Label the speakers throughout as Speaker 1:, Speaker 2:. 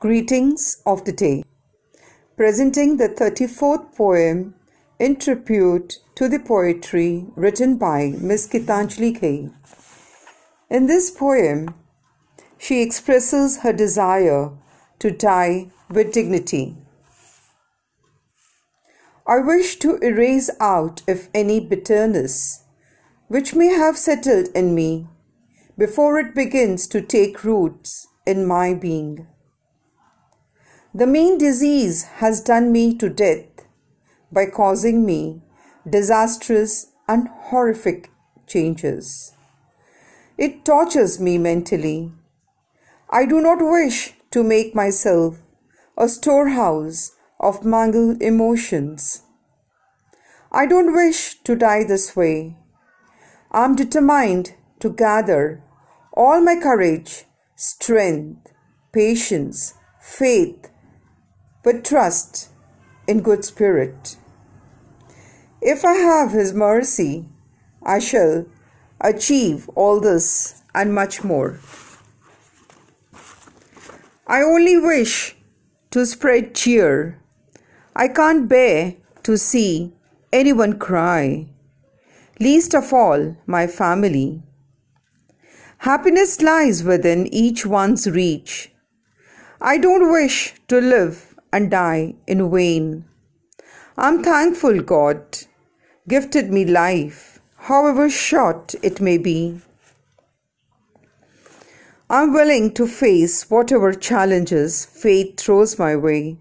Speaker 1: Greetings of the day. Presenting the 34th poem in tribute to the poetry written by Miss Gitanjali Ghai. In this poem, she expresses her desire to die with dignity. I wish to erase out if any bitterness which may have settled in me before it begins to take roots in my being. The mean disease has done me to death by causing me disastrous and horrific changes. It tortures me mentally. I do not wish to make myself a storehouse of mangled emotions. I don't wish to die this way. I'm determined to gather all my courage, strength, patience, faith, but trust in good spirit. If I have His mercy, I shall achieve all this and much more. I only wish to spread cheer. I can't bear to see anyone cry, least of all my family. Happiness lies within each one's reach. I don't wish to live and die in vain. I'm thankful God gifted me life, however short it may be. I'm willing to face whatever challenges fate throws my way.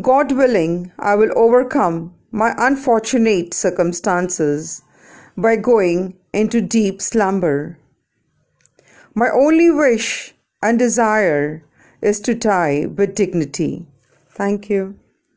Speaker 1: God willing, I will overcome my unfortunate circumstances by going into deep slumber. My only wish and desire is to die with dignity. Thank you.